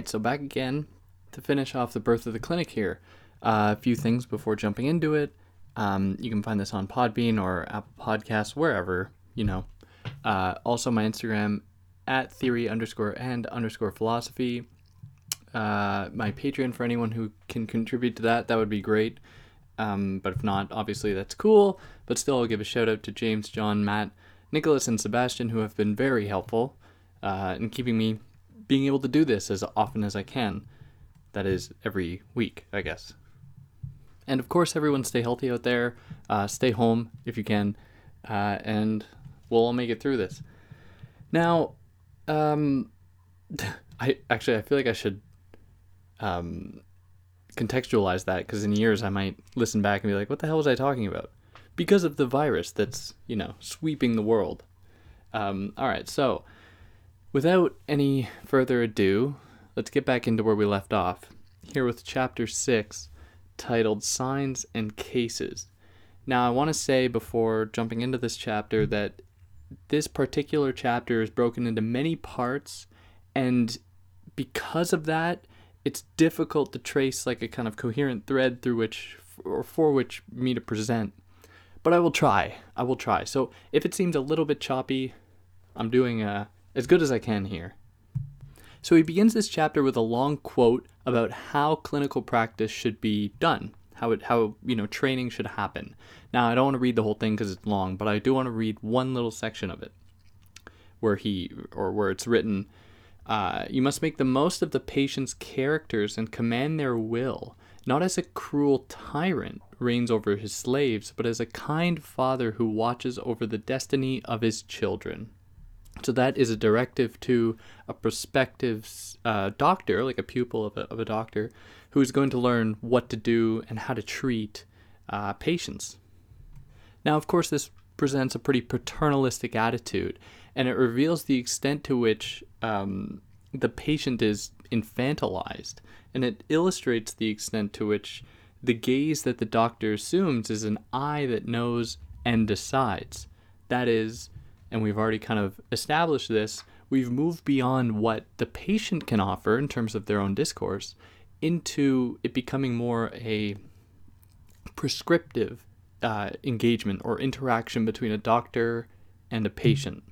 Right, so back again to finish off the birth of the clinic here. Uh, a few things before jumping into it. Um, you can find this on Podbean or Apple Podcasts, wherever, you know. Uh, also, my Instagram at theory underscore and underscore philosophy. Uh, my Patreon for anyone who can contribute to that, that would be great. Um, but if not, obviously that's cool. But still, I'll give a shout out to James, John, Matt, Nicholas, and Sebastian, who have been very helpful uh, in keeping me being able to do this as often as I can. That is every week, I guess. And of course, everyone stay healthy out there. Uh, stay home if you can, uh, and we'll all make it through this. Now, um, I actually I feel like I should um, contextualize that because in years I might listen back and be like, "What the hell was I talking about?" Because of the virus that's you know sweeping the world. Um, all right, so without any further ado, let's get back into where we left off. Here with chapter six, titled "Signs and Cases." Now, I want to say before jumping into this chapter that this particular chapter is broken into many parts, and because of that, it's difficult to trace like a kind of coherent thread through which or for which me to present. But I will try. I will try. So if it seems a little bit choppy, I'm doing uh, as good as I can here. So he begins this chapter with a long quote about how clinical practice should be done, how it how you know training should happen. Now I don't want to read the whole thing because it's long, but I do want to read one little section of it, where he or where it's written. Uh, you must make the most of the patient's characters and command their will, not as a cruel tyrant reigns over his slaves, but as a kind father who watches over the destiny of his children. So that is a directive to a prospective uh, doctor, like a pupil of a, of a doctor, who is going to learn what to do and how to treat uh, patients. Now, of course, this presents a pretty paternalistic attitude, and it reveals the extent to which um, the patient is infantilized, and it illustrates the extent to which the gaze that the doctor assumes is an eye that knows and decides. That is, and we've already kind of established this, we've moved beyond what the patient can offer in terms of their own discourse into it becoming more a prescriptive uh, engagement or interaction between a doctor and a patient.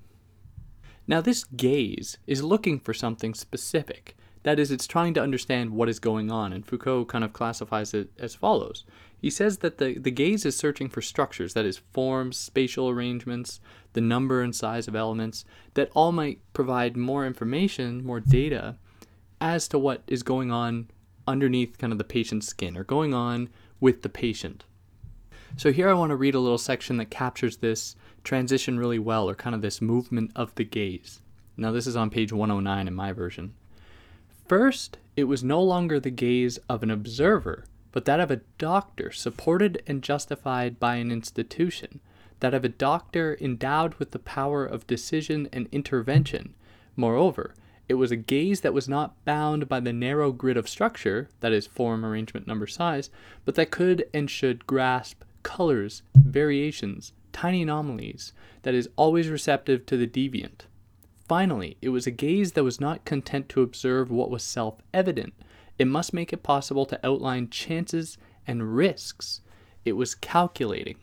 Now, this gaze is looking for something specific. That is, it's trying to understand what is going on, and Foucault kind of classifies it as follows. He says that the, the gaze is searching for structures, that is, forms, spatial arrangements, the number and size of elements, that all might provide more information, more data, as to what is going on underneath kind of the patient's skin or going on with the patient. So here I want to read a little section that captures this transition really well, or kind of this movement of the gaze. Now, this is on page 109 in my version. First, it was no longer the gaze of an observer, but that of a doctor supported and justified by an institution, that of a doctor endowed with the power of decision and intervention. Moreover, it was a gaze that was not bound by the narrow grid of structure, that is, form, arrangement, number, size, but that could and should grasp colors, variations, tiny anomalies, that is always receptive to the deviant. Finally, it was a gaze that was not content to observe what was self evident. It must make it possible to outline chances and risks. It was calculating.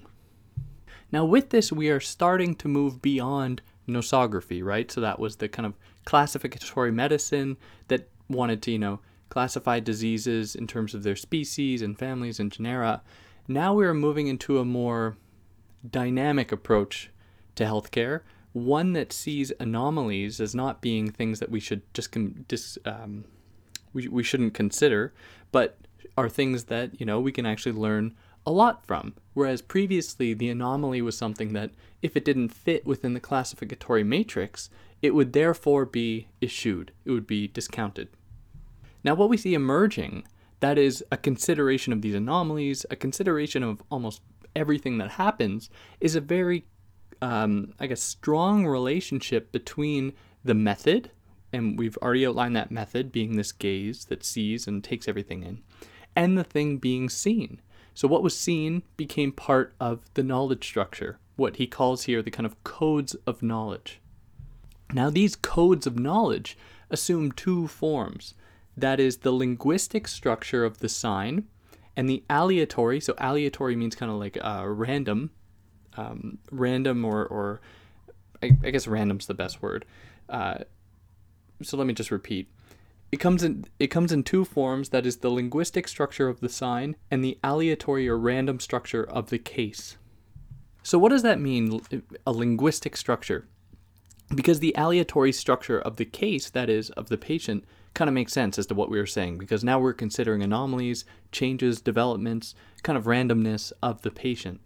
Now, with this, we are starting to move beyond nosography, right? So that was the kind of classificatory medicine that wanted to, you know, classify diseases in terms of their species and families and genera. Now we are moving into a more dynamic approach to healthcare, one that sees anomalies as not being things that we should just dis, um, we, we shouldn't consider, but are things that you know we can actually learn a lot from. Whereas previously, the anomaly was something that, if it didn't fit within the classificatory matrix, it would therefore be eschewed, it would be discounted. Now, what we see emerging, that is a consideration of these anomalies, a consideration of almost everything that happens, is a very, um, I guess, strong relationship between the method, and we've already outlined that method being this gaze that sees and takes everything in, and the thing being seen. So, what was seen became part of the knowledge structure, what he calls here the kind of codes of knowledge. Now, these codes of knowledge assume two forms. that is the linguistic structure of the sign, and the aleatory. So aleatory means kind of like uh, random, um, random or or I, I, guess random's the best word. Uh, so let me just repeat. It comes in it comes in two forms. That is the linguistic structure of the sign and the aleatory or random structure of the case. So what does that mean? A linguistic structure because the aleatory structure of the case, that is, of the patient, kind of makes sense as to what we were saying, because now we're considering anomalies, changes, developments, kind of randomness of the patient.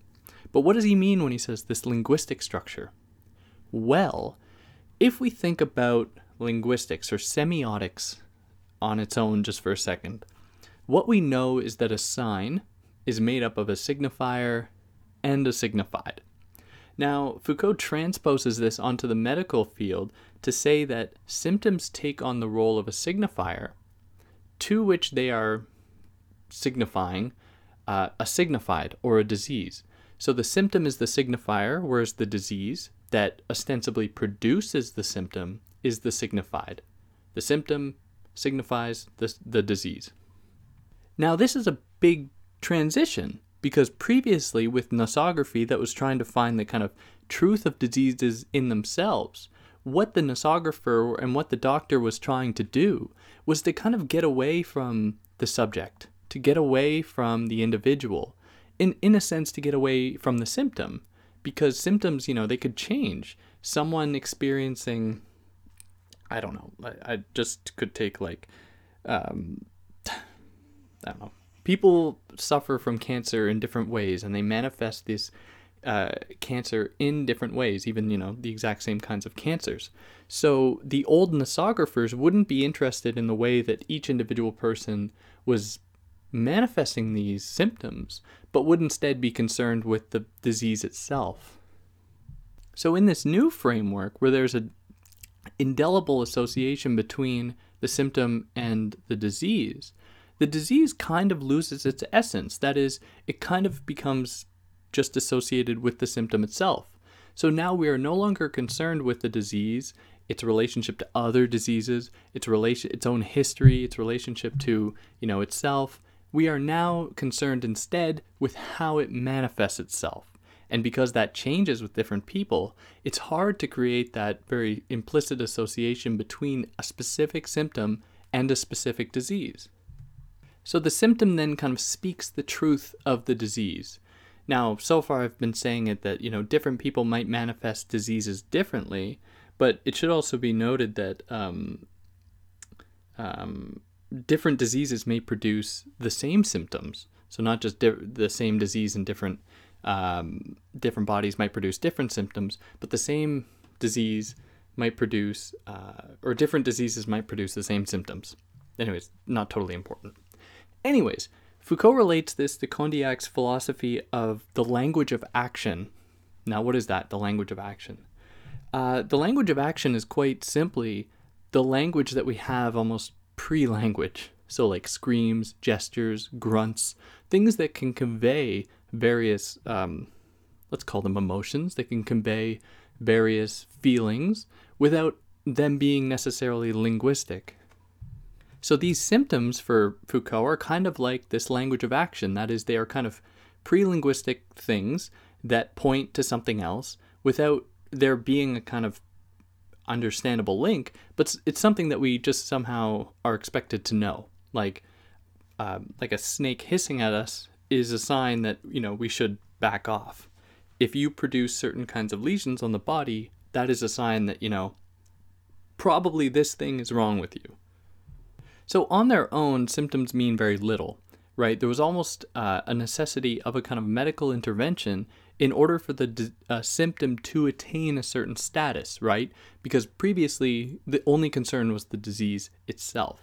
But what does he mean when he says this linguistic structure? Well, if we think about linguistics or semiotics on its own just for a second, what we know is that a sign is made up of a signifier and a signified. Now, Foucault transposes this onto the medical field to say that symptoms take on the role of a signifier to which they are signifying uh, a signified or a disease. So the symptom is the signifier, whereas the disease that ostensibly produces the symptom is the signified. The symptom signifies the, the disease. Now, this is a big transition because previously with nosography that was trying to find the kind of truth of diseases in themselves what the nosographer and what the doctor was trying to do was to kind of get away from the subject to get away from the individual in in a sense to get away from the symptom because symptoms you know they could change someone experiencing i don't know i, I just could take like um i don't know people suffer from cancer in different ways and they manifest this uh, cancer in different ways, even, you know, the exact same kinds of cancers. So the old nosographers wouldn't be interested in the way that each individual person was manifesting these symptoms, but would instead be concerned with the disease itself. So in this new framework, where there's an indelible association between the symptom and the disease, the disease kind of loses its essence. That is, it kind of becomes just associated with the symptom itself. So now we are no longer concerned with the disease, its relationship to other diseases, its relation its own history, its relationship to, you know, itself. We are now concerned instead with how it manifests itself. And because that changes with different people, it's hard to create that very implicit association between a specific symptom and a specific disease. So the symptom then kind of speaks the truth of the disease. Now, so far I've been saying it that, you know, different people might manifest diseases differently, but it should also be noted that um, um, different diseases may produce the same symptoms. So not just di- the same disease in different um, different bodies might produce different symptoms, but the same disease might produce, uh, or different diseases might produce the same symptoms. Anyways, not totally important. Anyways, Foucault relates this to Condillac's philosophy of the language of action. Now, what is that, the language of action? Uh, the language of action is quite simply the language that we have almost pre language. So, like screams, gestures, grunts, things that can convey various, um, let's call them emotions, that can convey various feelings without them being necessarily linguistic. So these symptoms for Foucault are kind of like this language of action. That is, they are kind of pre linguistic things that point to something else without there being a kind of understandable link, but it's something that we just somehow are expected to know. Like, uh, like a snake hissing at us is a sign that you know we should back off. If you produce certain kinds of lesions on the body, that is a sign that you know probably this thing is wrong with you. So, on their own, symptoms mean very little, right? There was almost uh, a necessity of a kind of medical intervention in order for the uh, symptom to attain a certain status, right? Because previously, the only concern was the disease itself.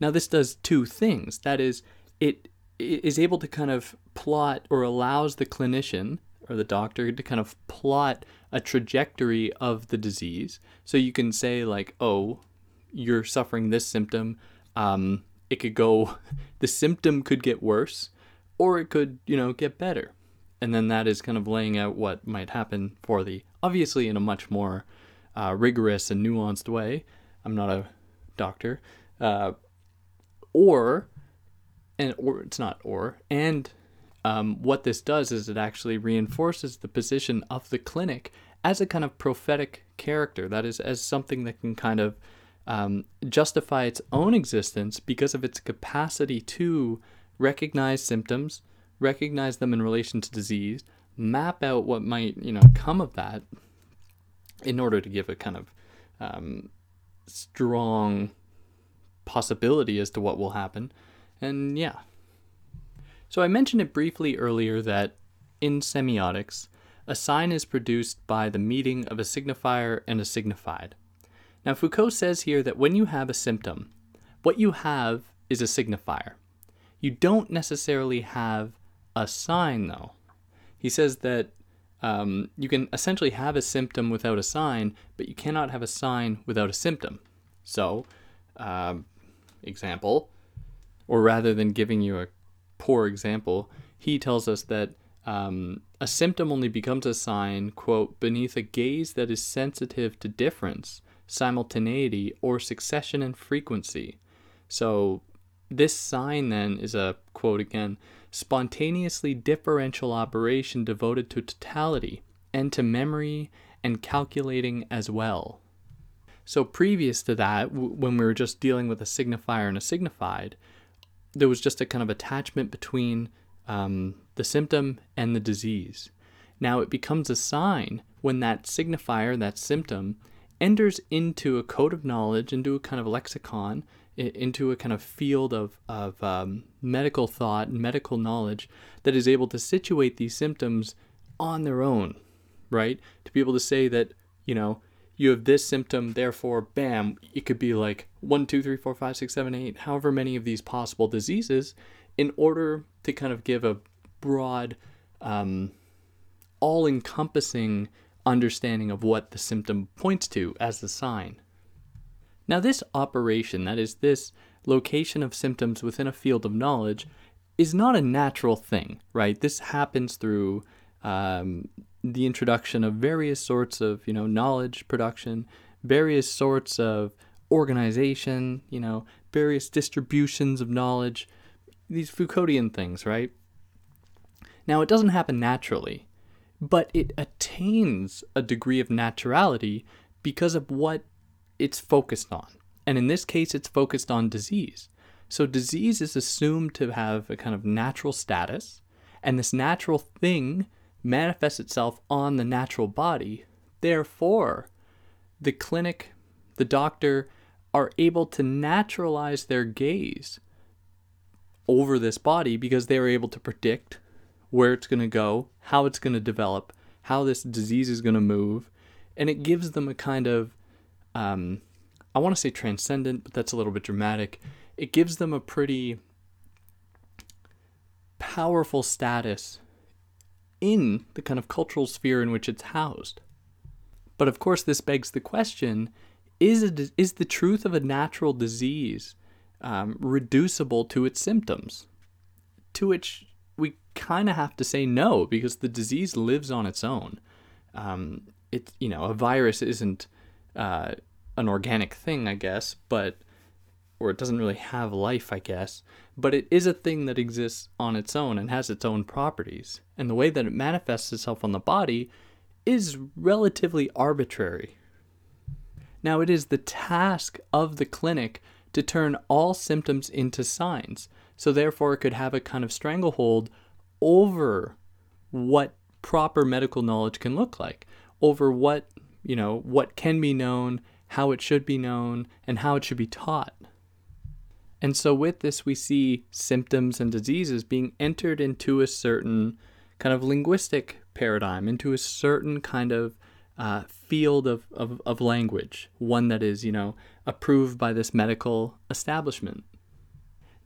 Now, this does two things. That is, it is able to kind of plot or allows the clinician or the doctor to kind of plot a trajectory of the disease. So you can say, like, oh, you're suffering this symptom, um, it could go, the symptom could get worse, or it could, you know, get better. And then that is kind of laying out what might happen for the, obviously in a much more uh, rigorous and nuanced way. I'm not a doctor, Uh, or, and or it's not or, and um, what this does is it actually reinforces the position of the clinic as a kind of prophetic character. That is, as something that can kind of um, justify its own existence because of its capacity to recognize symptoms, recognize them in relation to disease, map out what might you know come of that, in order to give a kind of um, strong possibility as to what will happen, and yeah. So I mentioned it briefly earlier that in semiotics, a sign is produced by the meeting of a signifier and a signified. Now, Foucault says here that when you have a symptom, what you have is a signifier. You don't necessarily have a sign, though. He says that um, you can essentially have a symptom without a sign, but you cannot have a sign without a symptom. So, um, example, or rather than giving you a poor example, he tells us that um, a symptom only becomes a sign, quote, beneath a gaze that is sensitive to difference, simultaneity, or succession and frequency. So, this sign then is a, quote again, spontaneously differential operation devoted to totality and to memory and calculating as well. So, previous to that, w- when we were just dealing with a signifier and a signified, there was just a kind of attachment between um, the symptom and the disease. Now it becomes a sign when that signifier, that symptom, enters into a code of knowledge, into a kind of lexicon, into a kind of field of, of um, medical thought and medical knowledge that is able to situate these symptoms on their own, right? To be able to say that, you know, you have this symptom, therefore, bam, it could be like one, two, three, four, five, six, seven, eight, however many of these possible diseases, in order to kind of give a broad, um, all encompassing understanding of what the symptom points to as the sign. Now, this operation, that is, this location of symptoms within a field of knowledge, is not a natural thing, right? This happens through um, the introduction of various sorts of, you know, knowledge production, various sorts of organization, you know, various distributions of knowledge, these Foucauldian things, right? Now, it doesn't happen naturally, but it attains a degree of naturality because of what it's focused on. And in this case, it's focused on disease. So, disease is assumed to have a kind of natural status, and this natural thing manifests itself on the natural body. Therefore, the clinic, the doctor, are able to naturalize their gaze over this body because they are able to predict where it's going to go, how it's going to develop, how this disease is going to move, and it gives them a kind of, um, I want to say transcendent, but that's a little bit dramatic. It gives them a pretty powerful status in the kind of cultural sphere in which it's housed. But of course, this begs the question is, it, is the truth of a natural disease um, reducible to its symptoms? To which we kind of have to say no, because the disease lives on its own. Um, it, you know, a virus isn't uh, an organic thing, I guess, but or it doesn't really have life, I guess, but it is a thing that exists on its own and has its own properties. And the way that it manifests itself on the body is relatively arbitrary. Now, it is the task of the clinic to turn all symptoms into signs, so therefore it could have a kind of stranglehold over what proper medical knowledge can look like, over what, you know, what can be known, how it should be known, and how it should be taught. And so, with this, we see symptoms and diseases being entered into a certain kind of linguistic paradigm, into a certain kind of uh, field of, of, of language, one that is, you know, approved by this medical establishment.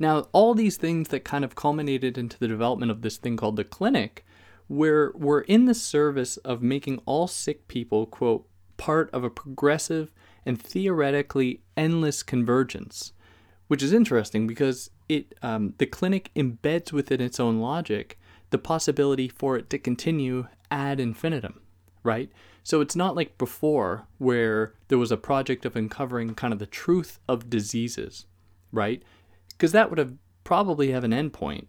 Now, all these things that kind of culminated into the development of this thing called the clinic were, were in the service of making all sick people, quote, part of a progressive and theoretically endless convergence which is interesting because it um, the clinic embeds within its own logic the possibility for it to continue ad infinitum, right? So it's not like before where there was a project of uncovering kind of the truth of diseases, right? Because that would have probably have an endpoint,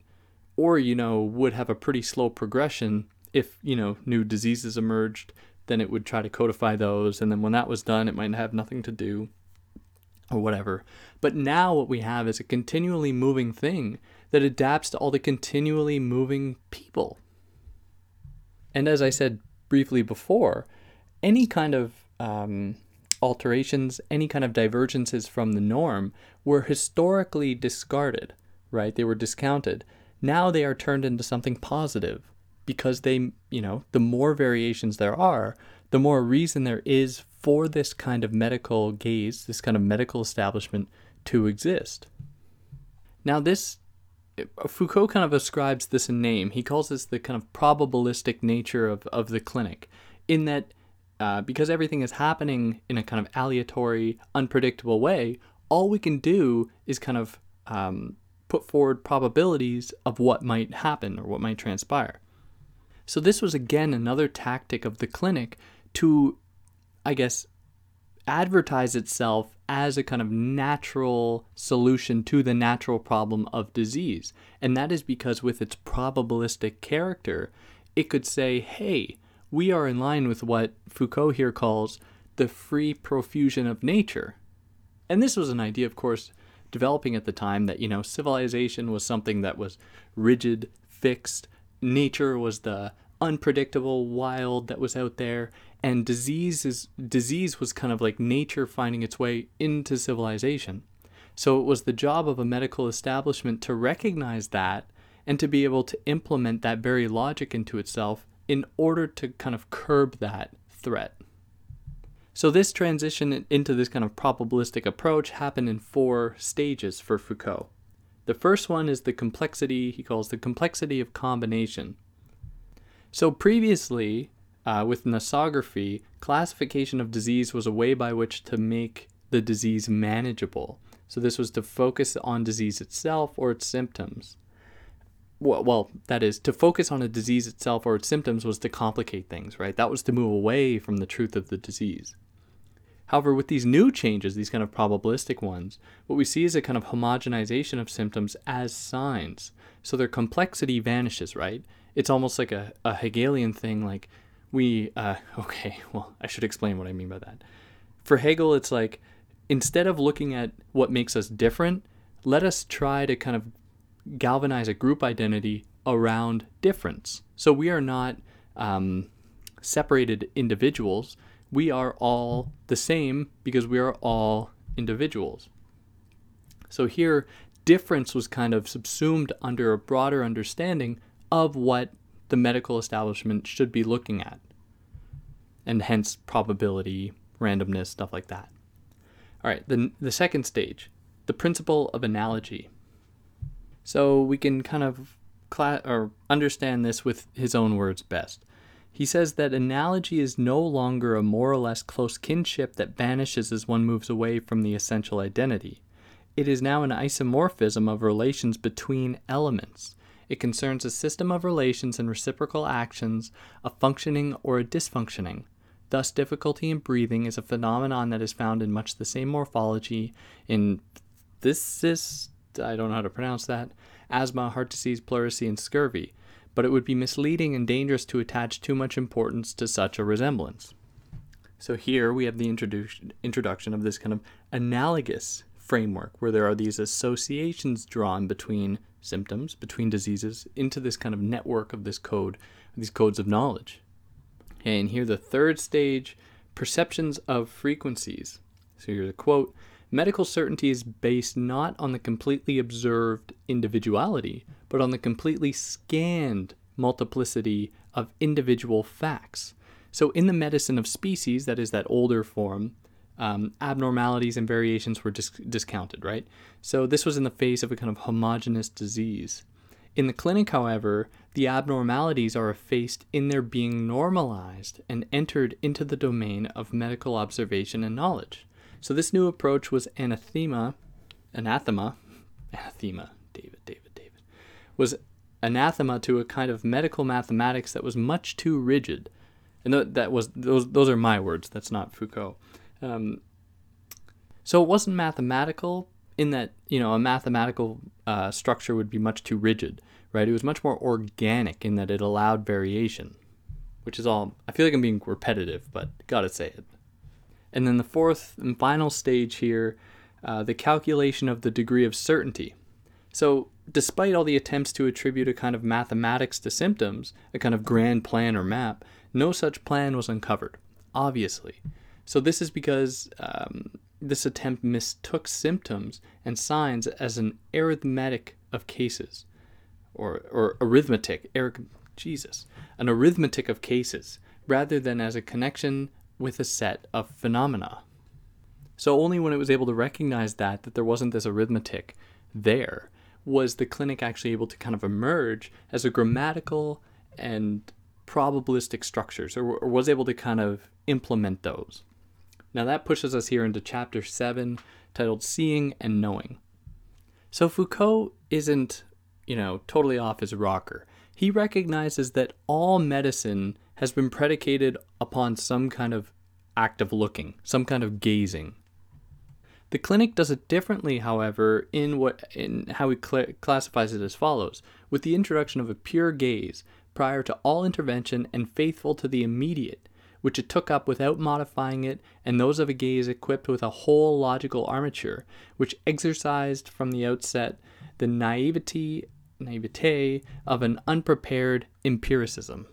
or you know would have a pretty slow progression if you know new diseases emerged. Then it would try to codify those, and then when that was done, it might have nothing to do, or whatever. But now what we have is a continually moving thing that adapts to all the continually moving people. And as I said briefly before, any kind of um, alterations, any kind of divergences from the norm were historically discarded, right? They were discounted. Now they are turned into something positive because they, you know, the more variations there are, the more reason there is for this kind of medical gaze, this kind of medical establishment to exist. Now, this Foucault kind of ascribes this a name. He calls this the kind of probabilistic nature of, of the clinic, in that uh, because everything is happening in a kind of aleatory, unpredictable way, all we can do is kind of um, put forward probabilities of what might happen or what might transpire. So, this was again another tactic of the clinic to, I guess, advertise itself as a kind of natural solution to the natural problem of disease. And that is because, with its probabilistic character, it could say, hey, we are in line with what Foucault here calls the free profusion of nature. And this was an idea, of course, developing at the time that, you know, civilization was something that was rigid, fixed, nature was the unpredictable wild that was out there and disease is disease was kind of like nature finding its way into civilization so it was the job of a medical establishment to recognize that and to be able to implement that very logic into itself in order to kind of curb that threat. So, this transition into this kind of probabilistic approach happened in four stages for Foucault. The first one is the complexity, he calls the complexity of combination. So, previously, uh, with nosography, classification of disease was a way by which to make the disease manageable. So, this was to focus on disease itself or its symptoms well, well, that is, to focus on a disease itself or its symptoms was to complicate things, right? That was to move away from the truth of the disease. However, with these new changes, these kind of probabilistic ones, what we see is a kind of homogenization of symptoms as signs. So their complexity vanishes, right? It's almost like a, a Hegelian thing, like we, uh, okay, well, I should explain what I mean by that. For Hegel, it's like instead of looking at what makes us different, let us try to kind of galvanize a group identity around difference. So we are not um, separated individuals. We are all the same because we are all individuals. So here, difference was kind of subsumed under a broader understanding of what the medical establishment should be looking at, and hence probability, randomness, stuff like that. All right, then the second stage, the principle of analogy. So we can kind of cla- or understand this with his own words best. He says that analogy is no longer a more or less close kinship that vanishes as one moves away from the essential identity. It is now an isomorphism of relations between elements. It concerns a system of relations and reciprocal actions, a functioning or a dysfunctioning. Thus, difficulty in breathing is a phenomenon that is found in much the same morphology in this is I don't know how to pronounce that, asthma, heart disease, pleurisy, and scurvy, but it would be misleading and dangerous to attach too much importance to such a resemblance. So here we have the introdu- introduction of this kind of analogous framework where there are these associations drawn between symptoms, between diseases, into this kind of network of this code, these codes of knowledge. And here the third stage, perceptions of frequencies. So here's a quote Medical certainty is based not on the completely observed individuality, but on the completely scanned multiplicity of individual facts. So, in the medicine of species, that is that older form, um, abnormalities and variations were dis- discounted, right? So, this was in the face of a kind of homogenous disease. In the clinic, however, the abnormalities are effaced in their being normalized and entered into the domain of medical observation and knowledge. So this new approach was anathema, anathema, anathema, David, David, David, was anathema to a kind of medical mathematics that was much too rigid. And that was those those are my words. That's not Foucault. Um, so it wasn't mathematical in that you know a mathematical uh, structure would be much too rigid, right? It was much more organic in that it allowed variation, which is all. I feel like I'm being repetitive, but gotta say it. And then the fourth and final stage here, uh, the calculation of the degree of certainty. So, despite all the attempts to attribute a kind of mathematics to symptoms, a kind of grand plan or map, no such plan was uncovered, obviously. So, this is because um, this attempt mistook symptoms and signs as an arithmetic of cases, or, or arithmetic, Jesus, an arithmetic of cases, rather than as a connection with a set of phenomena. So only when it was able to recognize that, that there wasn't this arithmetic there, was the clinic actually able to kind of emerge as a grammatical and probabilistic structures, or, or was able to kind of implement those. Now that pushes us here into chapter 7, titled Seeing and Knowing. So Foucault isn't, you know, totally off his rocker. He recognizes that all medicine has been predicated upon some kind of act of looking, some kind of gazing. The clinic does it differently, however, in what in how he cl- classifies it as follows: with the introduction of a pure gaze prior to all intervention and faithful to the immediate, which it took up without modifying it, and those of a gaze equipped with a whole logical armature, which exercised from the outset the naivety naivete of an unprepared empiricism.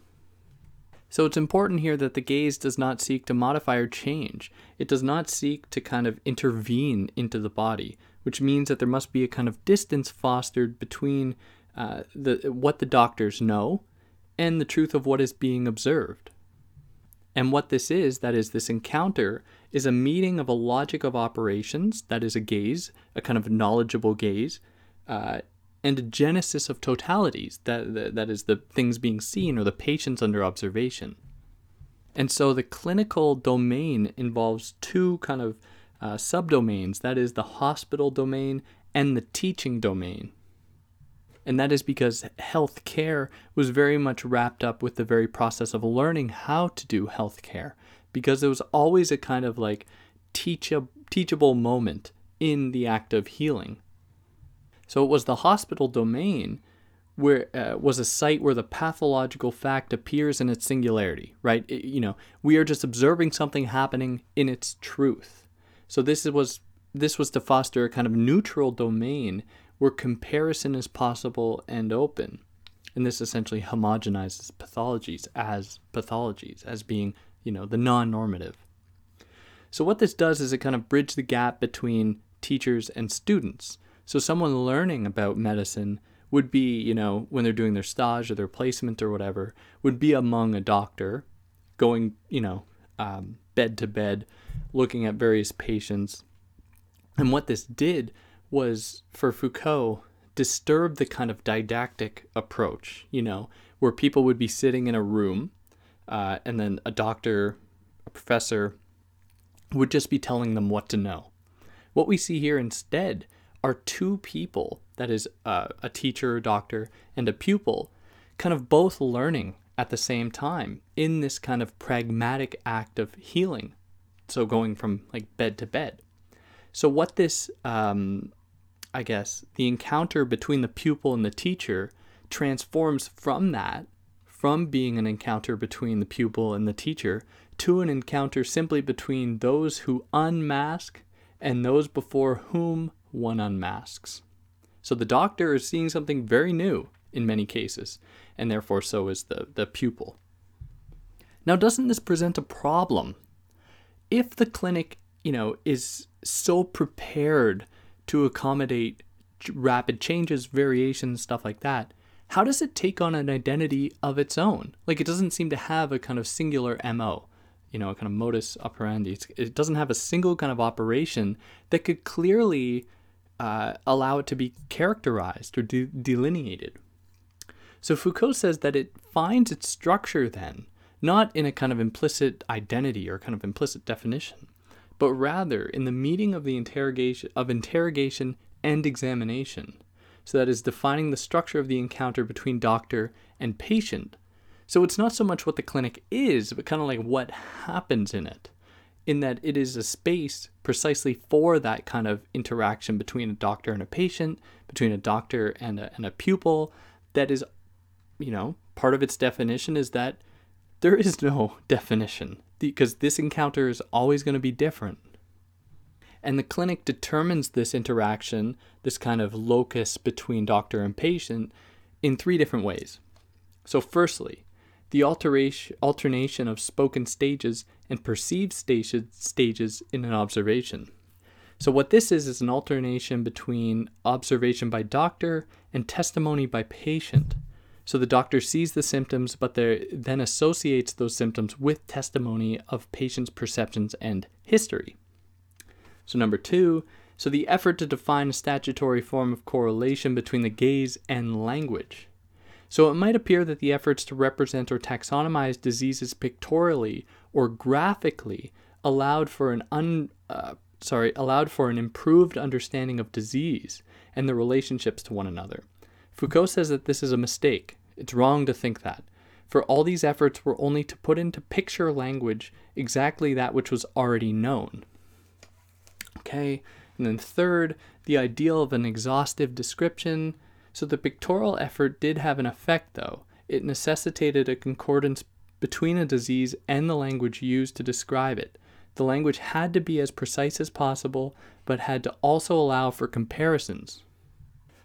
So it's important here that the gaze does not seek to modify or change. It does not seek to kind of intervene into the body, which means that there must be a kind of distance fostered between uh, the what the doctors know and the truth of what is being observed. And what this is, that is, this encounter, is a meeting of a logic of operations, that is, a gaze, a kind of knowledgeable gaze, uh, and a genesis of totalities, that, that, that is, the things being seen or the patients under observation. And so the clinical domain involves two kind of uh, subdomains that is, the hospital domain and the teaching domain. And that is because health care was very much wrapped up with the very process of learning how to do health care, because there was always a kind of like teachable, teachable moment in the act of healing. So it was the hospital domain where uh, was a site where the pathological fact appears in its singularity, right? It, you know, we are just observing something happening in its truth. So this was this was to foster a kind of neutral domain where comparison is possible and open. And this essentially homogenizes pathologies as pathologies, as being, you know, the non-normative. So what this does is it kind of bridge the gap between teachers and students. So someone learning about medicine would be, you know, when they're doing their stage or their placement or whatever, would be among a doctor, going, you know, um, bed to bed, looking at various patients. And what this did was, for Foucault, disturb the kind of didactic approach, you know, where people would be sitting in a room uh, and then a doctor, a professor, would just be telling them what to know. What we see here instead are two people, that is, uh, a teacher, a doctor, and a pupil, kind of both learning at the same time in this kind of pragmatic act of healing. So going from like bed to bed. So, what this, um, I guess, the encounter between the pupil and the teacher transforms from that, from being an encounter between the pupil and the teacher, to an encounter simply between those who unmask and those before whom one unmasks. So the doctor is seeing something very new in many cases, and therefore so is the, the pupil. Now, doesn't this present a problem? If the clinic, you know, is so prepared to accommodate rapid changes, variations, stuff like that, how does it take on an identity of its own? Like it doesn't seem to have a kind of singular MO, you know, a kind of modus operandi. It doesn't have a single kind of operation that could clearly uh, allow it to be characterized or de- delineated. So Foucault says that it finds its structure then, not in a kind of implicit identity or kind of implicit definition, but rather in the meeting of the interrogation of interrogation and examination. So that is defining the structure of the encounter between doctor and patient. So it's not so much what the clinic is, but kind of like what happens in it. in that it is a space precisely for that kind of interaction between a doctor and a patient, between a doctor and a, and a pupil, that is, you know, part of its definition is that there is no definition because this encounter is always going to be different. And the clinic determines this interaction, this kind of locus between doctor and patient, in three different ways. So, firstly, the alteration, alternation of spoken stages and perceived stages, stages in an observation. So, what this is, is an alternation between observation by doctor and testimony by patient. So, the doctor sees the symptoms, but then associates those symptoms with testimony of patient's perceptions and history. So, number two, so the effort to define a statutory form of correlation between the gaze and language. So it might appear that the efforts to represent or taxonomize diseases pictorially or graphically allowed for an un, uh, sorry, allowed for an improved understanding of disease and the relationships to one another. Foucault says that this is a mistake. It's wrong to think that. For all these efforts were only to put into picture language exactly that which was already known. Okay, and then third, the ideal of an exhaustive description so the pictorial effort did have an effect, though. It necessitated a concordance between a disease and the language used to describe it. The language had to be as precise as possible, but had to also allow for comparisons.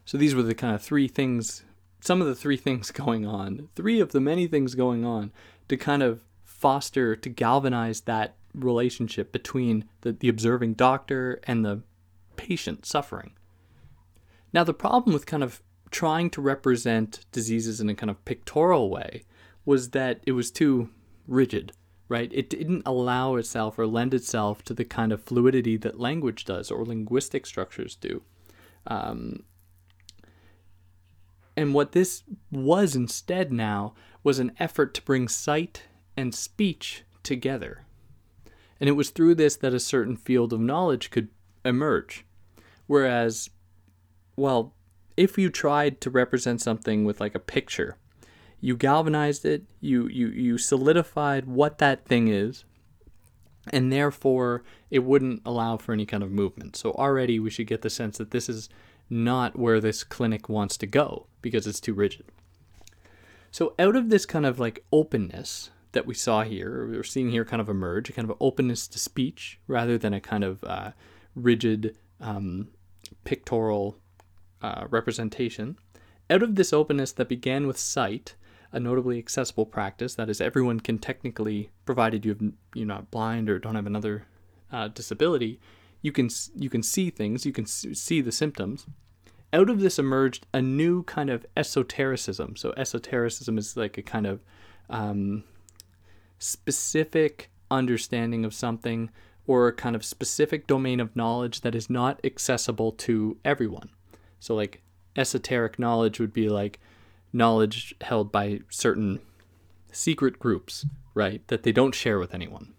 So these were the kind of three things, some of the three things going on, three of the many things going on to kind of foster, to galvanize that relationship between the, the observing doctor and the patient suffering. Now, the problem with kind of trying to represent diseases in a kind of pictorial way was that it was too rigid, right? It didn't allow itself or lend itself to the kind of fluidity that language does or linguistic structures do. Um, and what this was instead now was an effort to bring sight and speech together. And it was through this that a certain field of knowledge could emerge. Whereas, well, if you tried to represent something with like a picture, you galvanized it, you you you solidified what that thing is, and therefore it wouldn't allow for any kind of movement. So already we should get the sense that this is not where this clinic wants to go because it's too rigid. So out of this kind of like openness that we saw here, we're seeing here kind of emerge, a kind of openness to speech rather than a kind of uh, rigid um, pictorial uh, representation. Out of this openness that began with sight, a notably accessible practice, that is, everyone can technically, provided you have, you're not blind or don't have another uh, disability, you can you can see things, you can see the symptoms. Out of this emerged a new kind of esotericism. So esotericism is like a kind of um, specific understanding of something or a kind of specific domain of knowledge that is not accessible to everyone. So, like, esoteric knowledge would be like knowledge held by certain secret groups, right? That they don't share with anyone.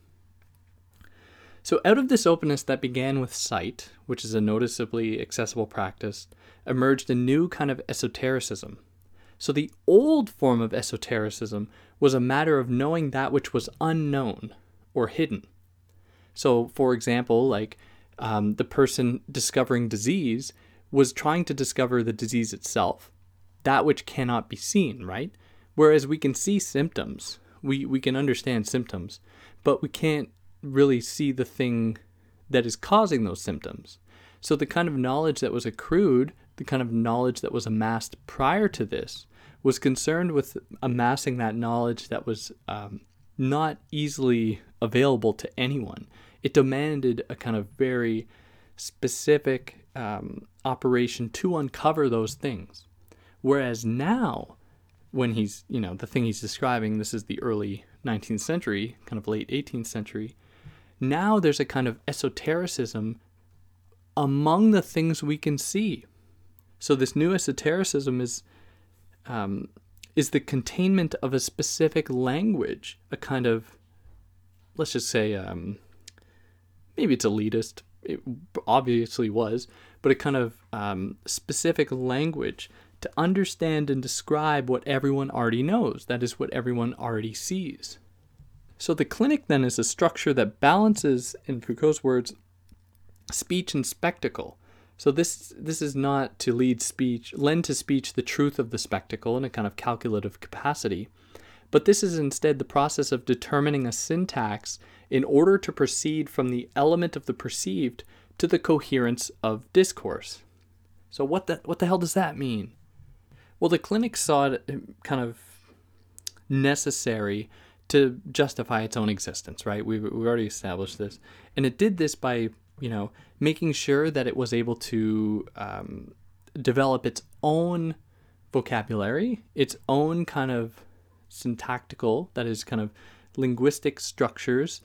So, out of this openness that began with sight, which is a noticeably accessible practice, emerged a new kind of esotericism. So, the old form of esotericism was a matter of knowing that which was unknown or hidden. So, for example, like um, the person discovering disease was trying to discover the disease itself, that which cannot be seen, right? Whereas we can see symptoms, we, we can understand symptoms, but we can't really see the thing that is causing those symptoms. So the kind of knowledge that was accrued, the kind of knowledge that was amassed prior to this, was concerned with amassing that knowledge that was um, not easily available to anyone. It demanded a kind of very specific um, operation to uncover those things. Whereas now, when he's, you know, the thing he's describing, this is the early 19th century, kind of late 18th century, now there's a kind of esotericism among the things we can see. So this new esotericism is um, is the containment of a specific language, a kind of, let's just say, um, maybe it's elitist. It obviously was, but a kind of um, specific language to understand and describe what everyone already knows. That is what everyone already sees. So the clinic then is a structure that balances, in Foucault's words, speech and spectacle. So this this is not to lead speech, lend to speech the truth of the spectacle in a kind of calculative capacity, but this is instead the process of determining a syntax in order to proceed from the element of the perceived to the coherence of discourse. So what the what the hell does that mean? Well, the clinic saw it uh, kind of necessary to justify its own existence, right? We've, we've already established this. And it did this by you know, making sure that it was able to um, develop its own vocabulary, its own kind of syntactical, that is, kind of linguistic structures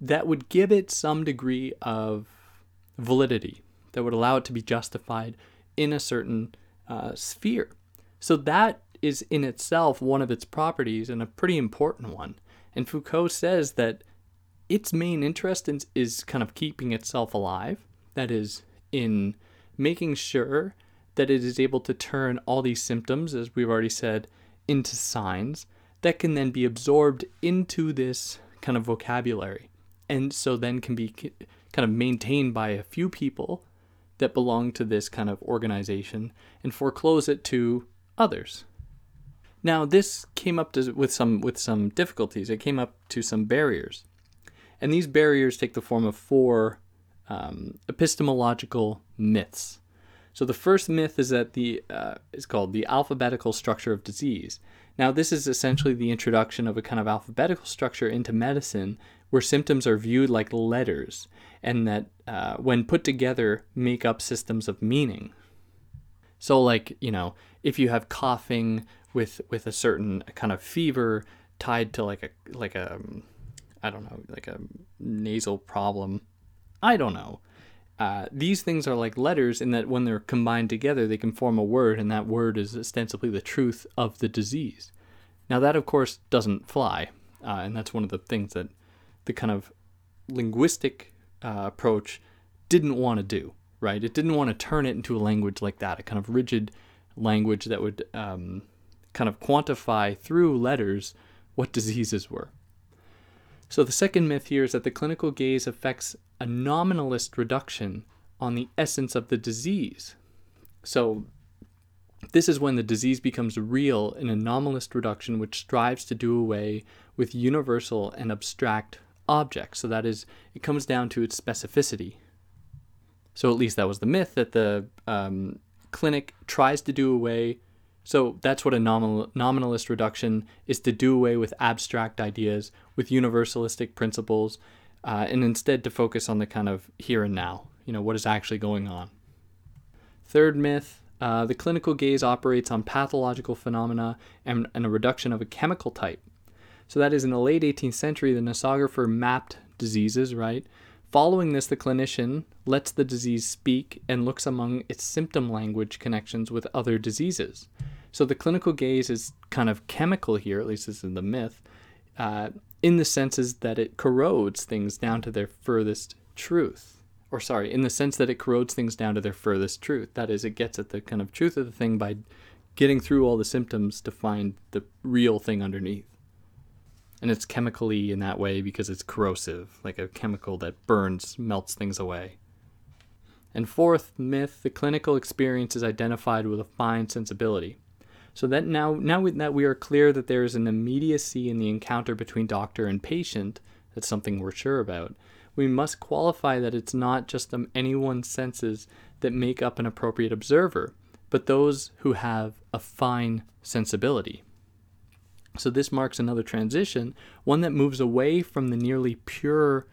that would give it some degree of validity, that would allow it to be justified in a certain uh, sphere. So that is in itself one of its properties and a pretty important one. And Foucault says that its main interest in, is kind of keeping itself alive. That is, in making sure that it is able to turn all these symptoms, as we've already said, into signs that can then be absorbed into this kind of vocabulary. And so then can be kind of maintained by a few people that belong to this kind of organization and foreclose it to others. Now, this came up to, with some with some difficulties. It came up to some barriers. And these barriers take the form of four um, epistemological myths. So the first myth is that the uh, is called the alphabetical structure of disease. Now this is essentially the introduction of a kind of alphabetical structure into medicine, where symptoms are viewed like letters, and that uh, when put together make up systems of meaning. So like you know, if you have coughing with with a certain kind of fever tied to like a like a um, don't know, like a nasal problem. I don't know. Uh, these things are like letters in that when they're combined together, they can form a word, and that word is ostensibly the truth of the disease. Now, that of course doesn't fly, uh, and that's one of the things that the kind of linguistic uh, approach didn't want to do, right? It didn't want to turn it into a language like that, a kind of rigid language that would um, kind of quantify through letters what diseases were. So the second myth here is that the clinical gaze affects a nominalist reduction on the essence of the disease. So this is when the disease becomes real in a nominalist reduction which strives to do away with universal and abstract objects. So that is, it comes down to its specificity. So at least that was the myth that the um, clinic tries to do away so that's what a nominal, nominalist reduction is to do away with abstract ideas, with universalistic principles, uh, and instead to focus on the kind of here and now, you know, what is actually going on. Third myth uh, the clinical gaze operates on pathological phenomena and, and a reduction of a chemical type. So that is in the late 18th century, the nosographer mapped diseases, right? Following this, the clinician lets the disease speak and looks among its symptom language connections with other diseases. So the clinical gaze is kind of chemical here, at least this is the myth, uh, in the senses that it corrodes things down to their furthest truth. Or, sorry, in the sense that it corrodes things down to their furthest truth. That is, it gets at the kind of truth of the thing by getting through all the symptoms to find the real thing underneath and it's chemically in that way because it's corrosive, like a chemical that burns, melts things away. And fourth myth, the clinical experience is identified with a fine sensibility. So that now, now that we are clear that there is an immediacy in the encounter between doctor and patient, that's something we're sure about. We must qualify that it's not just anyone's senses that make up an appropriate observer, but those who have a fine sensibility. So this marks another transition, one that moves away from the nearly pure,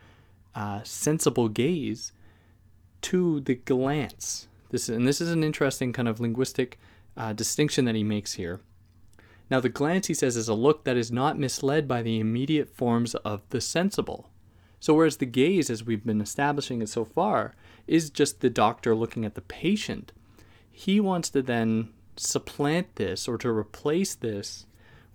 uh, sensible gaze to the glance. This and this is an interesting kind of linguistic uh, distinction that he makes here. Now, the glance, he says, is a look that is not misled by the immediate forms of the sensible. So, whereas the gaze, as we've been establishing it so far, is just the doctor looking at the patient, he wants to then supplant this or to replace this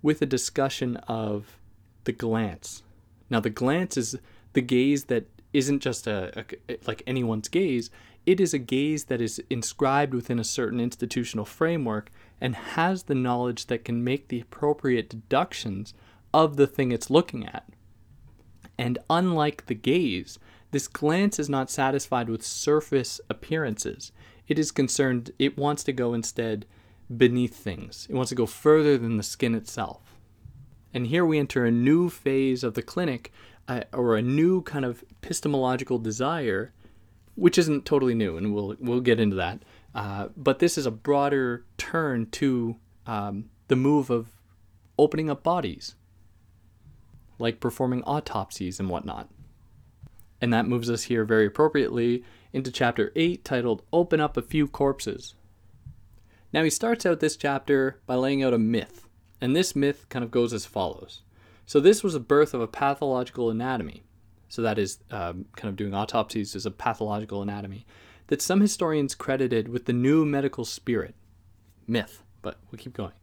with a discussion of the glance. Now, the glance is the gaze that isn't just a, a, like anyone's gaze. It is a gaze that is inscribed within a certain institutional framework and has the knowledge that can make the appropriate deductions of the thing it's looking at. And unlike the gaze, this glance is not satisfied with surface appearances. It is concerned, it wants to go instead beneath things. It wants to go further than the skin itself. And here we enter a new phase of the clinic, uh, or a new kind of epistemological desire, which isn't totally new, and we'll we'll get into that. Uh, but this is a broader turn to um, the move of opening up bodies, like performing autopsies and whatnot. And that moves us here very appropriately into chapter 8, titled Open Up a Few Corpses. Now, he starts out this chapter by laying out a myth, and this myth kind of goes as follows. So, this was the birth of a pathological anatomy. So, that is um, kind of doing autopsies as a pathological anatomy that some historians credited with the new medical spirit. Myth, but we'll keep going.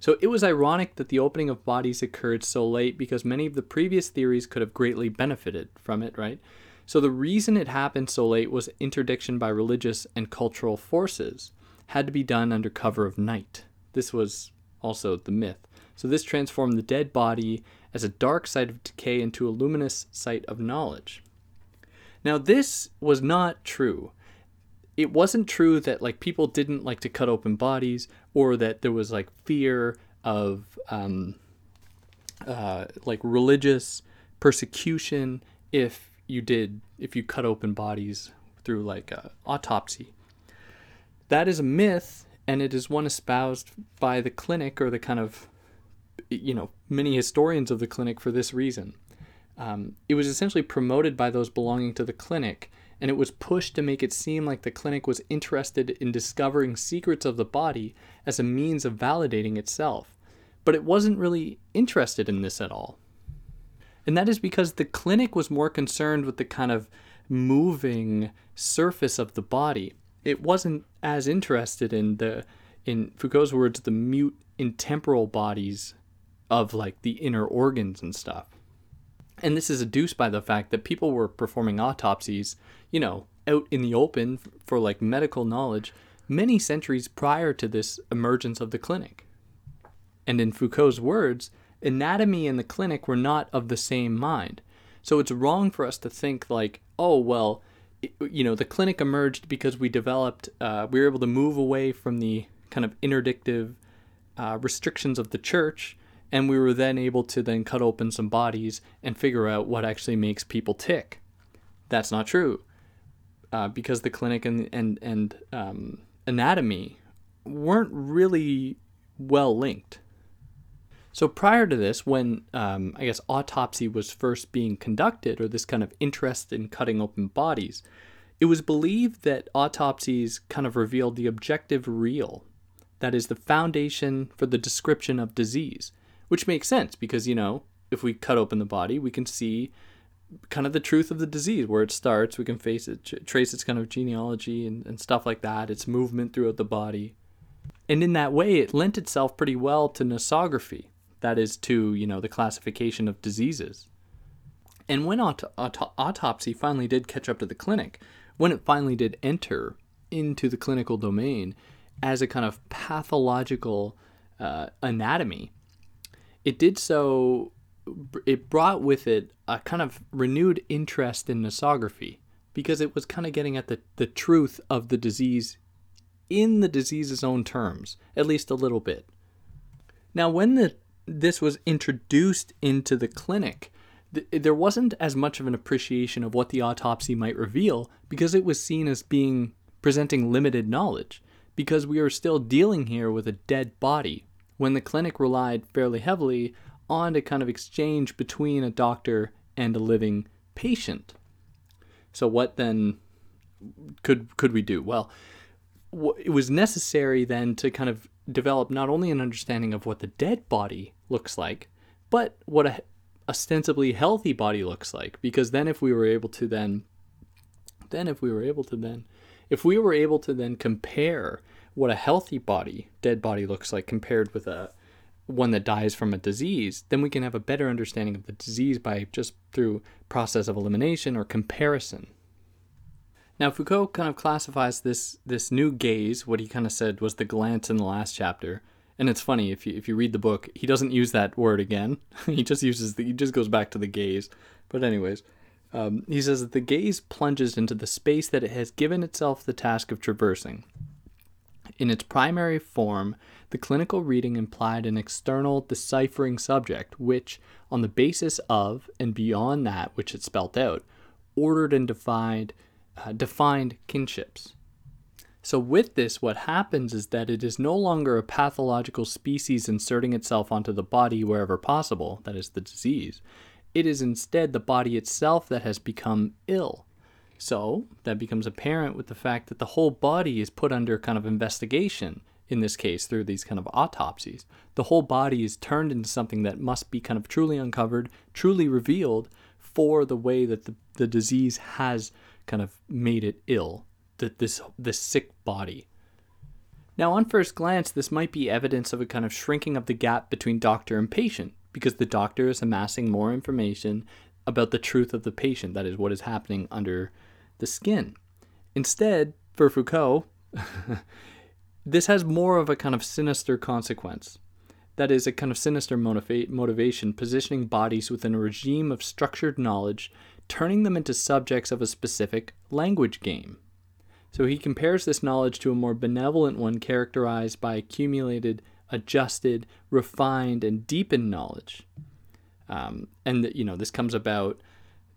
So, it was ironic that the opening of bodies occurred so late because many of the previous theories could have greatly benefited from it, right? So, the reason it happened so late was interdiction by religious and cultural forces had to be done under cover of night. This was also the myth. So, this transformed the dead body as a dark site of decay into a luminous site of knowledge. Now, this was not true. It wasn't true that like people didn't like to cut open bodies, or that there was like fear of um, uh, like religious persecution if you did if you cut open bodies through like a autopsy. That is a myth, and it is one espoused by the clinic or the kind of, you know, many historians of the clinic for this reason. Um, it was essentially promoted by those belonging to the clinic, and it was pushed to make it seem like the clinic was interested in discovering secrets of the body as a means of validating itself. But it wasn't really interested in this at all. And that is because the clinic was more concerned with the kind of moving surface of the body it wasn't as interested in the in Foucault's words the mute intemporal bodies of like the inner organs and stuff. And this is adduced by the fact that people were performing autopsies, you know, out in the open for like medical knowledge many centuries prior to this emergence of the clinic. And in Foucault's words, anatomy and the clinic were not of the same mind. So it's wrong for us to think like, oh, well, you know, the clinic emerged because we developed, uh, we were able to move away from the kind of interdictive uh, restrictions of the church, and we were then able to then cut open some bodies and figure out what actually makes people tick. That's not true, uh, because the clinic and and and um, anatomy weren't really well linked. So prior to this, when um, I guess autopsy was first being conducted, or this kind of interest in cutting open bodies, it was believed that autopsies kind of revealed the objective real, that is, the foundation for the description of disease, which makes sense because, you know, if we cut open the body, we can see kind of the truth of the disease, where it starts, we can face it, trace its kind of genealogy and, and stuff like that, its movement throughout the body. And in that way, it lent itself pretty well to nosography, that is to you know the classification of diseases. And when aut- aut- autopsy finally did catch up to the clinic, when it finally did enter into the clinical domain as a kind of pathological uh, anatomy, it did so. It brought with it a kind of renewed interest in nosography because it was kind of getting at the, the truth of the disease in the disease's own terms, at least a little bit. Now, when the this was introduced into the clinic, th- there wasn't as much of an appreciation of what the autopsy might reveal because it was seen as being presenting limited knowledge, because we are still dealing here with a dead body, when the clinic relied fairly heavily on a kind of exchange between a doctor and a living patient. So what then could could we do? Well, it was necessary then to kind of develop not only an understanding of what the dead body looks like, but what a ostensibly healthy body looks like. Because then, if we were able to then, then if we were able to then, if we were able to then compare what a healthy body, dead body looks like compared with a one that dies from a disease, then we can have a better understanding of the disease by just through process of elimination or comparison. Now Foucault kind of classifies this this new gaze, what he kind of said was the glance in the last chapter, And it's funny if you if you read the book, he doesn't use that word again. he just uses the he just goes back to the gaze. But anyways, um, he says that the gaze plunges into the space that it has given itself the task of traversing. In its primary form, the clinical reading implied an external deciphering subject, which, on the basis of and beyond that which it spelt out, ordered and defined, uh, defined kinships. So, with this, what happens is that it is no longer a pathological species inserting itself onto the body wherever possible, that is, the disease. It is instead the body itself that has become ill. So, that becomes apparent with the fact that the whole body is put under kind of investigation, in this case, through these kind of autopsies. The whole body is turned into something that must be kind of truly uncovered, truly revealed for the way that the, the disease has kind of made it ill the, this this sick body. Now, on first glance, this might be evidence of a kind of shrinking of the gap between doctor and patient, because the doctor is amassing more information about the truth of the patient, that is, what is happening under the skin. Instead, for Foucault, this has more of a kind of sinister consequence. That is, a kind of sinister motiva- motivation, positioning bodies within a regime of structured knowledge, turning them into subjects of a specific language game. So he compares this knowledge to a more benevolent one characterized by accumulated, adjusted, refined, and deepened knowledge. Um, and you know this comes about.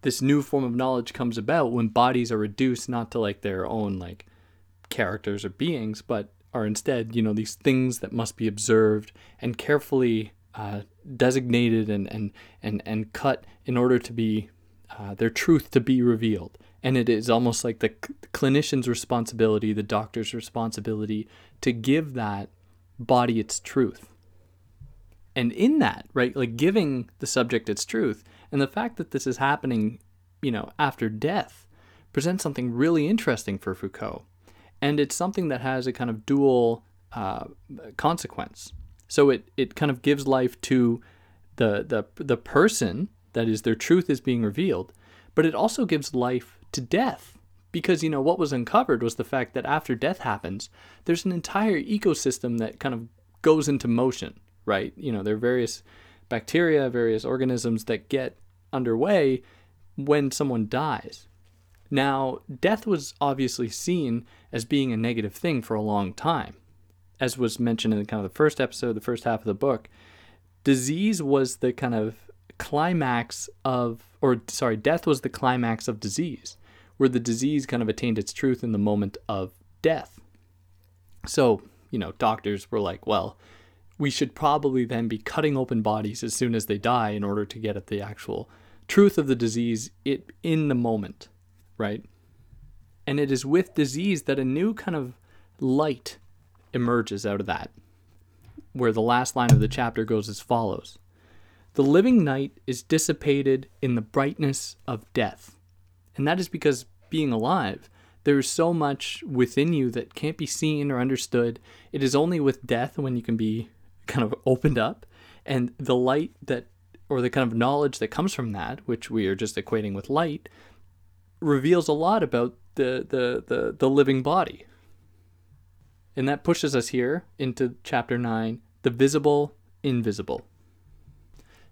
This new form of knowledge comes about when bodies are reduced not to like their own like characters or beings, but are instead you know these things that must be observed and carefully uh, designated and, and and and cut in order to be uh, their truth to be revealed and it is almost like the clinician's responsibility, the doctor's responsibility to give that body its truth. And in that, right, like giving the subject its truth, and the fact that this is happening, you know, after death presents something really interesting for Foucault. And it's something that has a kind of dual uh, consequence. So it, it kind of gives life to the, the, the person, that is, their truth is being revealed, but it also gives life to death. Because, you know, what was uncovered was the fact that after death happens, there's an entire ecosystem that kind of goes into motion, right? You know, there are various bacteria, various organisms that get underway when someone dies. Now, death was obviously seen as being a negative thing for a long time. As was mentioned in kind of the first episode, the first half of the book, disease was the kind of climax of, or sorry, death was the climax of disease where the disease kind of attained its truth in the moment of death. So, you know, doctors were like, well, we should probably then be cutting open bodies as soon as they die in order to get at the actual truth of the disease it in the moment, right? And it is with disease that a new kind of light emerges out of that, where the last line of the chapter goes as follows The living night is dissipated in the brightness of death. And that is because being alive, there is so much within you that can't be seen or understood. It is only with death when you can be kind of opened up. And the light that, or the kind of knowledge that comes from that, which we are just equating with light, reveals a lot about the, the, the, the living body. And that pushes us here into chapter 9 the visible, invisible.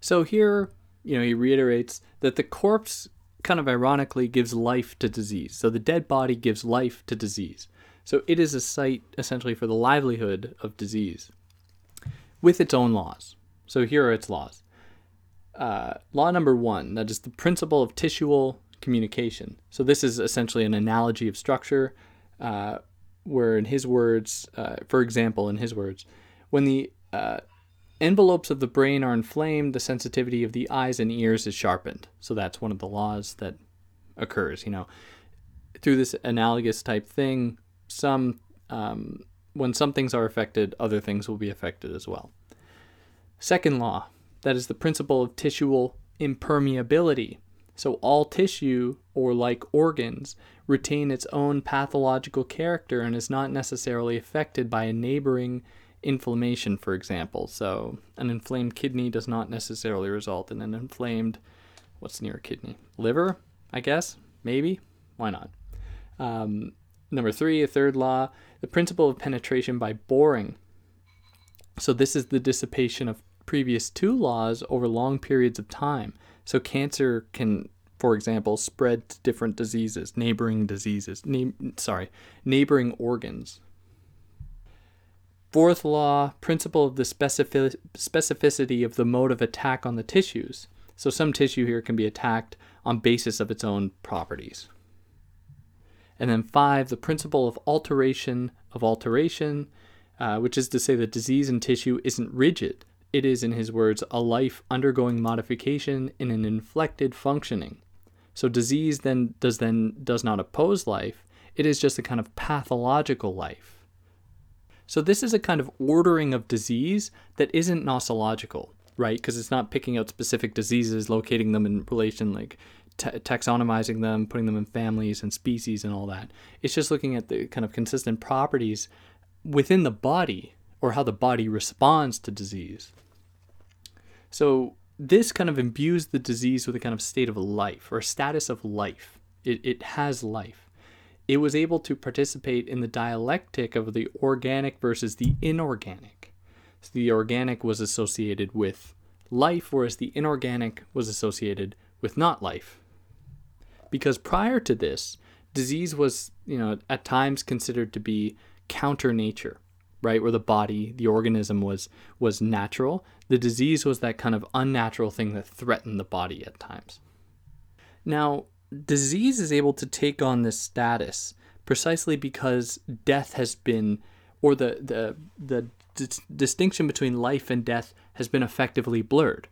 So here, you know, he reiterates that the corpse kind of ironically gives life to disease. So the dead body gives life to disease. So it is a site essentially for the livelihood of disease with its own laws. So here are its laws. Uh, law number one that is the principle of tissual communication. So this is essentially an analogy of structure, uh, where in his words, uh, for example, in his words, when the uh, envelopes of the brain are inflamed, the sensitivity of the eyes and ears is sharpened. So that's one of the laws that occurs. You know, through this analogous type thing, some um, when some things are affected, other things will be affected as well. Second law, that is the principle of tissual impermeability. So all tissue, or like organs, retain its own pathological character and is not necessarily affected by a neighboring inflammation, for example. So, an inflamed kidney does not necessarily result in an inflamed, what's near a kidney? Liver, I guess? Maybe? Why not? Um, number three, a third law, the principle of penetration by boring. So, this is the dissipation of previous two laws over long periods of time. So, cancer can, for example, spread to different diseases, neighboring diseases, na- sorry, neighboring organs. Fourth law, principle of the specific- specificity of the mode of attack on the tissues. So some tissue here can be attacked on basis of its own properties. And then five, the principle of alteration of alteration, uh, which is to say that disease in tissue isn't rigid. It is, in his words, a life undergoing modification in an inflected functioning. So disease then does then does not oppose life. It is just a kind of pathological life. So this is a kind of ordering of disease that isn't nosological, right? Because it's not picking out specific diseases, locating them in relation, like taxonomizing them, putting them in families and species and all that. It's just looking at the kind of consistent properties within the body or how the body responds to disease. So this kind of imbues the disease with a kind of state of life or status of life. It, it has life it was able to participate in the dialectic of the organic versus the inorganic. So the organic was associated with life, whereas the inorganic was associated with not life. Because prior to this, disease was, you know, at times considered to be counter nature, right? Where the body, the organism was was natural. The disease was that kind of unnatural thing that threatened the body at times. Now, disease is able to take on this status precisely because death has been, or the the the d- distinction between life and death has been effectively blurred,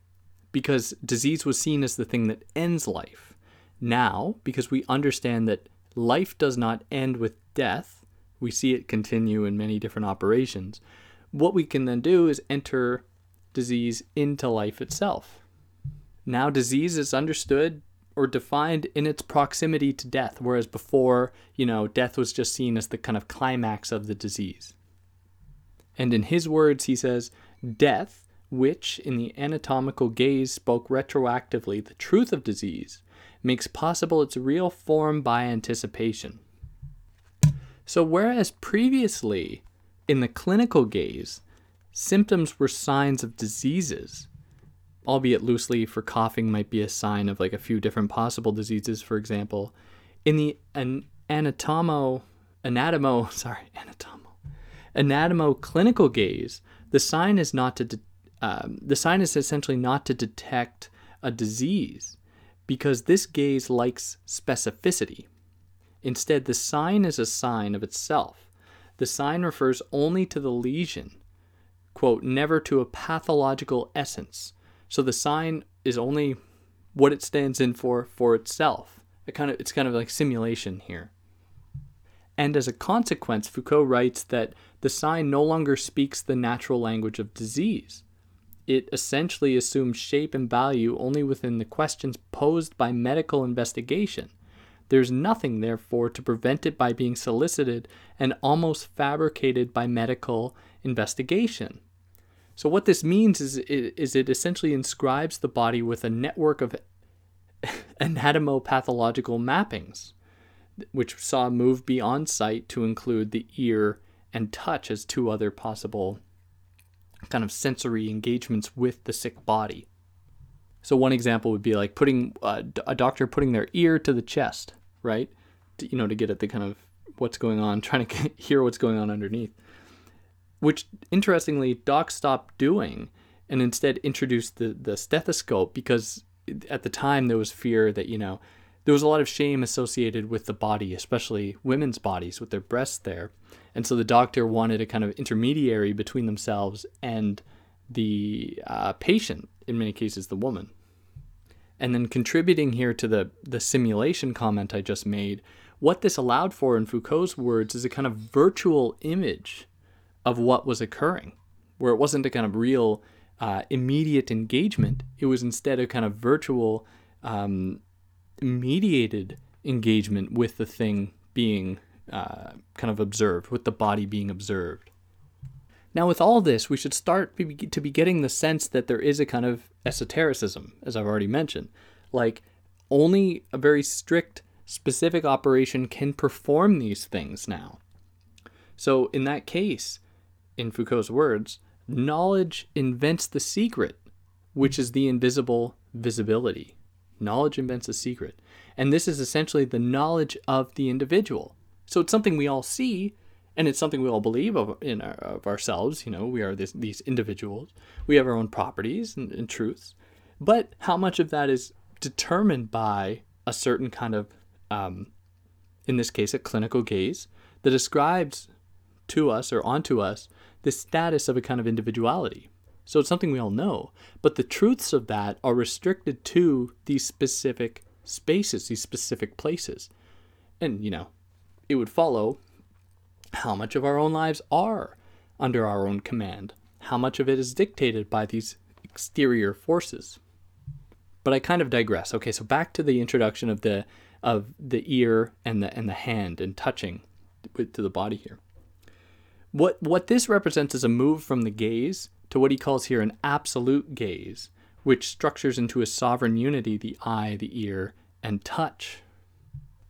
because disease was seen as the thing that ends life. Now, because we understand that life does not end with death, we see it continue in many different operations. What we can then do is enter disease into life itself. Now, disease is understood or defined in its proximity to death, whereas before, you know, death was just seen as the kind of climax of the disease. And in his words, he says, Death, which in the anatomical gaze spoke retroactively the truth of disease, makes possible its real form by anticipation. So, whereas previously, in the clinical gaze, symptoms were signs of diseases, albeit loosely, for coughing might be a sign of like a few different possible diseases, for example. In the an- anatomo, anatomo, sorry, anatomo, anatomo clinical gaze, the sign is not to, de- um, the sign is essentially not to detect a disease, because this gaze likes specificity. Instead, the sign is a sign of itself. The sign refers only to the lesion, quote, never to a pathological essence, so the sign is only what it stands in for for itself. It kind of it's kind of like simulation here. And as a consequence, Foucault writes that the sign no longer speaks the natural language of disease. It essentially assumes shape and value only within the questions posed by medical investigation. There's nothing, therefore, to prevent it by being solicited and almost fabricated by medical investigation. So what this means is is it essentially inscribes the body with a network of anatomopathological mappings, which saw move beyond sight to include the ear and touch as two other possible kind of sensory engagements with the sick body. So one example would be like putting uh, a doctor putting their ear to the chest, right? To, you know, to get at the kind of what's going on, trying to hear what's going on underneath which interestingly Doc stopped doing and instead introduced the, the stethoscope because at the time there was fear that, you know, there was a lot of shame associated with the body, especially women's bodies with their breasts there. And so the doctor wanted a kind of intermediary between themselves and the uh, patient, in many cases, the woman. And then contributing here to the, the simulation comment I just made, what this allowed for, in Foucault's words, is a kind of virtual image of what was occurring, where it wasn't a kind of real uh, immediate engagement. It was instead a kind of virtual, um, mediated engagement with the thing being uh, kind of observed, with the body being observed. Now, with all this, we should start to be getting the sense that there is a kind of esotericism, as I've already mentioned. Like, only a very strict, specific operation can perform these things now. So, in that case, in Foucault's words, knowledge invents the secret, which is the invisible visibility. Knowledge invents a secret. And this is essentially the knowledge of the individual. So it's something we all see, and it's something we all believe of in our, of ourselves. You know, we are this, these individuals. We have our own properties and, and truths. But how much of that is determined by a certain kind of, um, in this case, a clinical gaze that ascribes to us or onto us the status of a kind of individuality. So it's something we all know, but the truths of that are restricted to these specific spaces, these specific places. And, you know, it would follow how much of our own lives are under our own command, how much of it is dictated by these exterior forces. But I kind of digress. Okay, so back to the introduction of the of the ear and the and the hand and touching to the body here. What what this represents is a move from the gaze to what he calls here an absolute gaze, which structures into a sovereign unity the eye, the ear, and touch.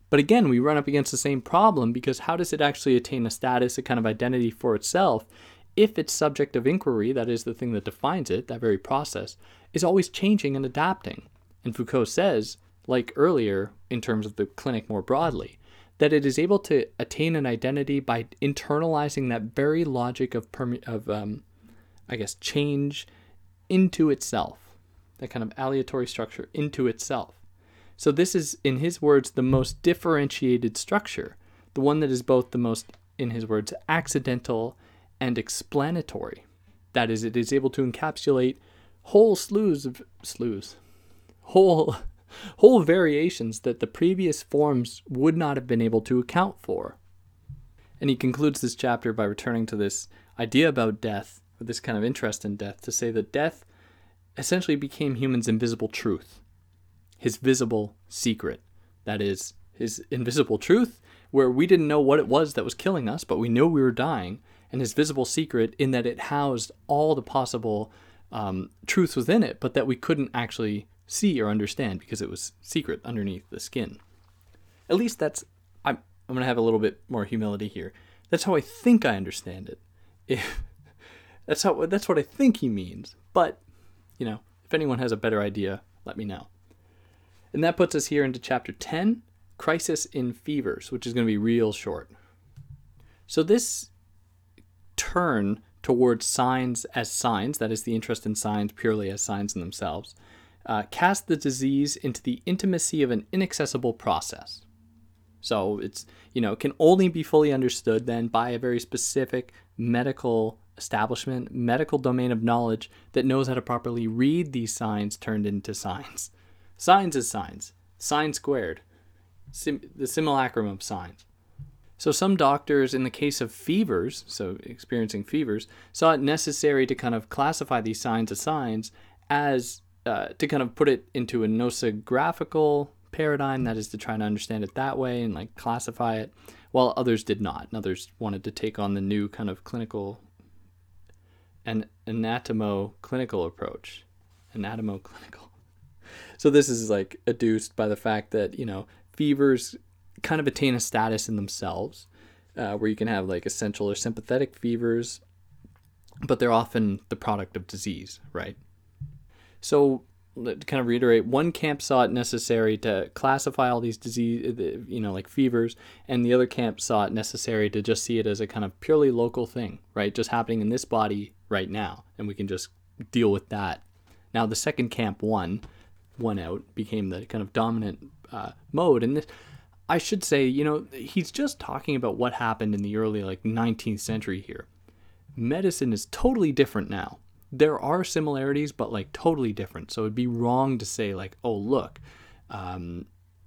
But again, we run up against the same problem because how does it actually attain a status, a kind of identity for itself, if its subject of inquiry, that is the thing that defines it, that very process, is always changing and adapting? And Foucault says, like earlier in terms of the clinic more broadly, that it is able to attain an identity by internalizing that very logic of, perme- of um, I guess, change into itself, that kind of aleatory structure into itself. So, this is, in his words, the most differentiated structure, the one that is both the most, in his words, accidental and explanatory. That is, it is able to encapsulate whole slews of slews, whole whole variations that the previous forms would not have been able to account for. And he concludes this chapter by returning to this idea about death, or this kind of interest in death, to say that death essentially became human's invisible truth, his visible secret. That is, his invisible truth, where we didn't know what it was that was killing us, but we knew we were dying, and his visible secret in that it housed all the possible um, truths within it, but that we couldn't actually see or understand because it was secret underneath the skin. At least that's I'm I'm gonna have a little bit more humility here. That's how I think I understand it. If that's how that's what I think he means. But you know, if anyone has a better idea, let me know. And that puts us here into chapter 10, Crisis in Fevers, which is going to be real short. So this turn towards signs as signs, that is the interest in signs purely as signs in themselves, uh, cast the disease into the intimacy of an inaccessible process. So it's, you know, can only be fully understood then by a very specific medical establishment, medical domain of knowledge that knows how to properly read these signs turned into signs. Signs is signs, sign squared, sim- the simulacrum of signs. So some doctors, in the case of fevers, so experiencing fevers, saw it necessary to kind of classify these signs as signs as uh, to kind of put it into a nosographical paradigm, that is to try to understand it that way and like classify it, while others did not. And others wanted to take on the new kind of clinical and anatomo clinical approach. Anatomo clinical. So this is like adduced by the fact that, you know, fevers kind of attain a status in themselves uh, where you can have like essential or sympathetic fevers, but they're often the product of disease, right? So, to kind of reiterate, one camp saw it necessary to classify all these disease, you know, like fevers, and the other camp saw it necessary to just see it as a kind of purely local thing, right? Just happening in this body right now, and we can just deal with that. Now, the second camp won, won out, became the kind of dominant uh, mode, and this, I should say, you know, he's just talking about what happened in the early like 19th century here. Medicine is totally different now there are similarities, but like totally different. So it'd be wrong to say like, oh look, um,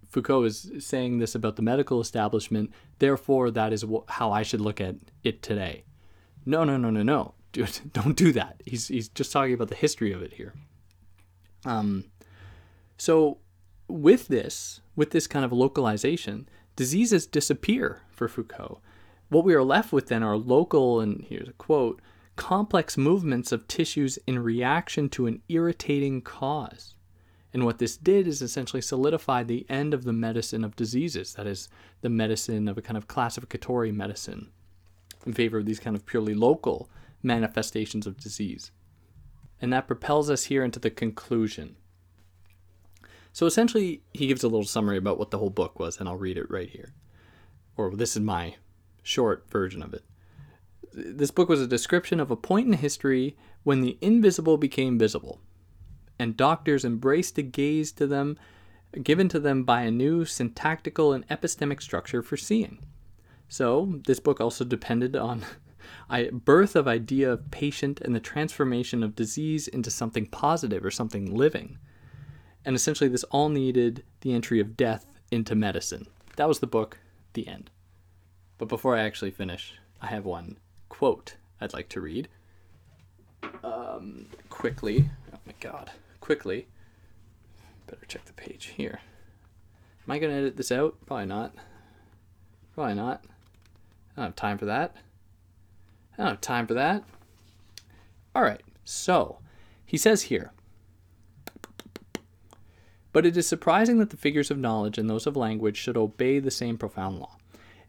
Foucault is saying this about the medical establishment. Therefore, that is wh- how I should look at it today. No, no, no, no, no. Dude, don't do that. He's he's just talking about the history of it here. Um, so with this, with this kind of localization, diseases disappear for Foucault. What we are left with then are local, and here's a quote complex movements of tissues in reaction to an irritating cause. And what this did is essentially solidify the end of the medicine of diseases, that is, the medicine of a kind of classificatory medicine, in favor of these kind of purely local manifestations of disease. And that propels us here into the conclusion. So essentially, he gives a little summary about what the whole book was, and I'll read it right here. Or this is my short version of it. This book was a description of a point in history when the invisible became visible, and doctors embraced a gaze to them given to them by a new syntactical and epistemic structure for seeing. So, this book also depended on birth of idea of patient and the transformation of disease into something positive or something living. And essentially, this all needed the entry of death into medicine. That was the book, the end. But before I actually finish, I have one quote I'd like to read. Um, quickly. Oh my god. Quickly. Better check the page here. Am I going to edit this out? Probably not. Probably not. I don't have time for that. I don't have time for that. All right. So, he says here But it is surprising that the figures of knowledge and those of language should obey the same profound law,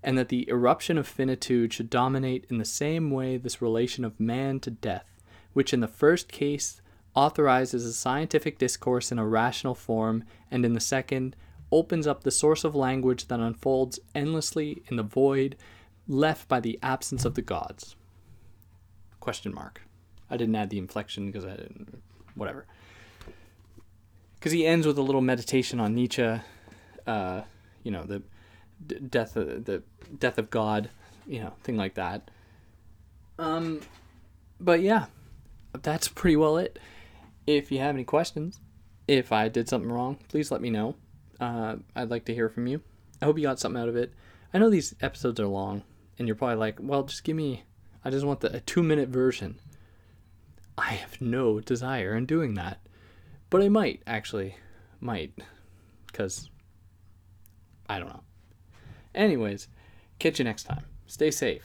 and that the eruption of finitude should dominate in the same way this relation of man to death, which in the first case authorizes a scientific discourse in a rational form, and in the second, opens up the source of language that unfolds endlessly in the void left by the absence of the gods. Question mark. I didn't add the inflection because I didn't. Whatever. Because he ends with a little meditation on Nietzsche, uh, you know, the d- death, of, the death of God, you know, thing like that. Um, but yeah, that's pretty well it. If you have any questions, if I did something wrong, please let me know. Uh, I'd like to hear from you. I hope you got something out of it. I know these episodes are long, and you're probably like, well, just give me, I just want the, a two minute version. I have no desire in doing that. But I might, actually. Might. Because I don't know. Anyways, catch you next time. Stay safe.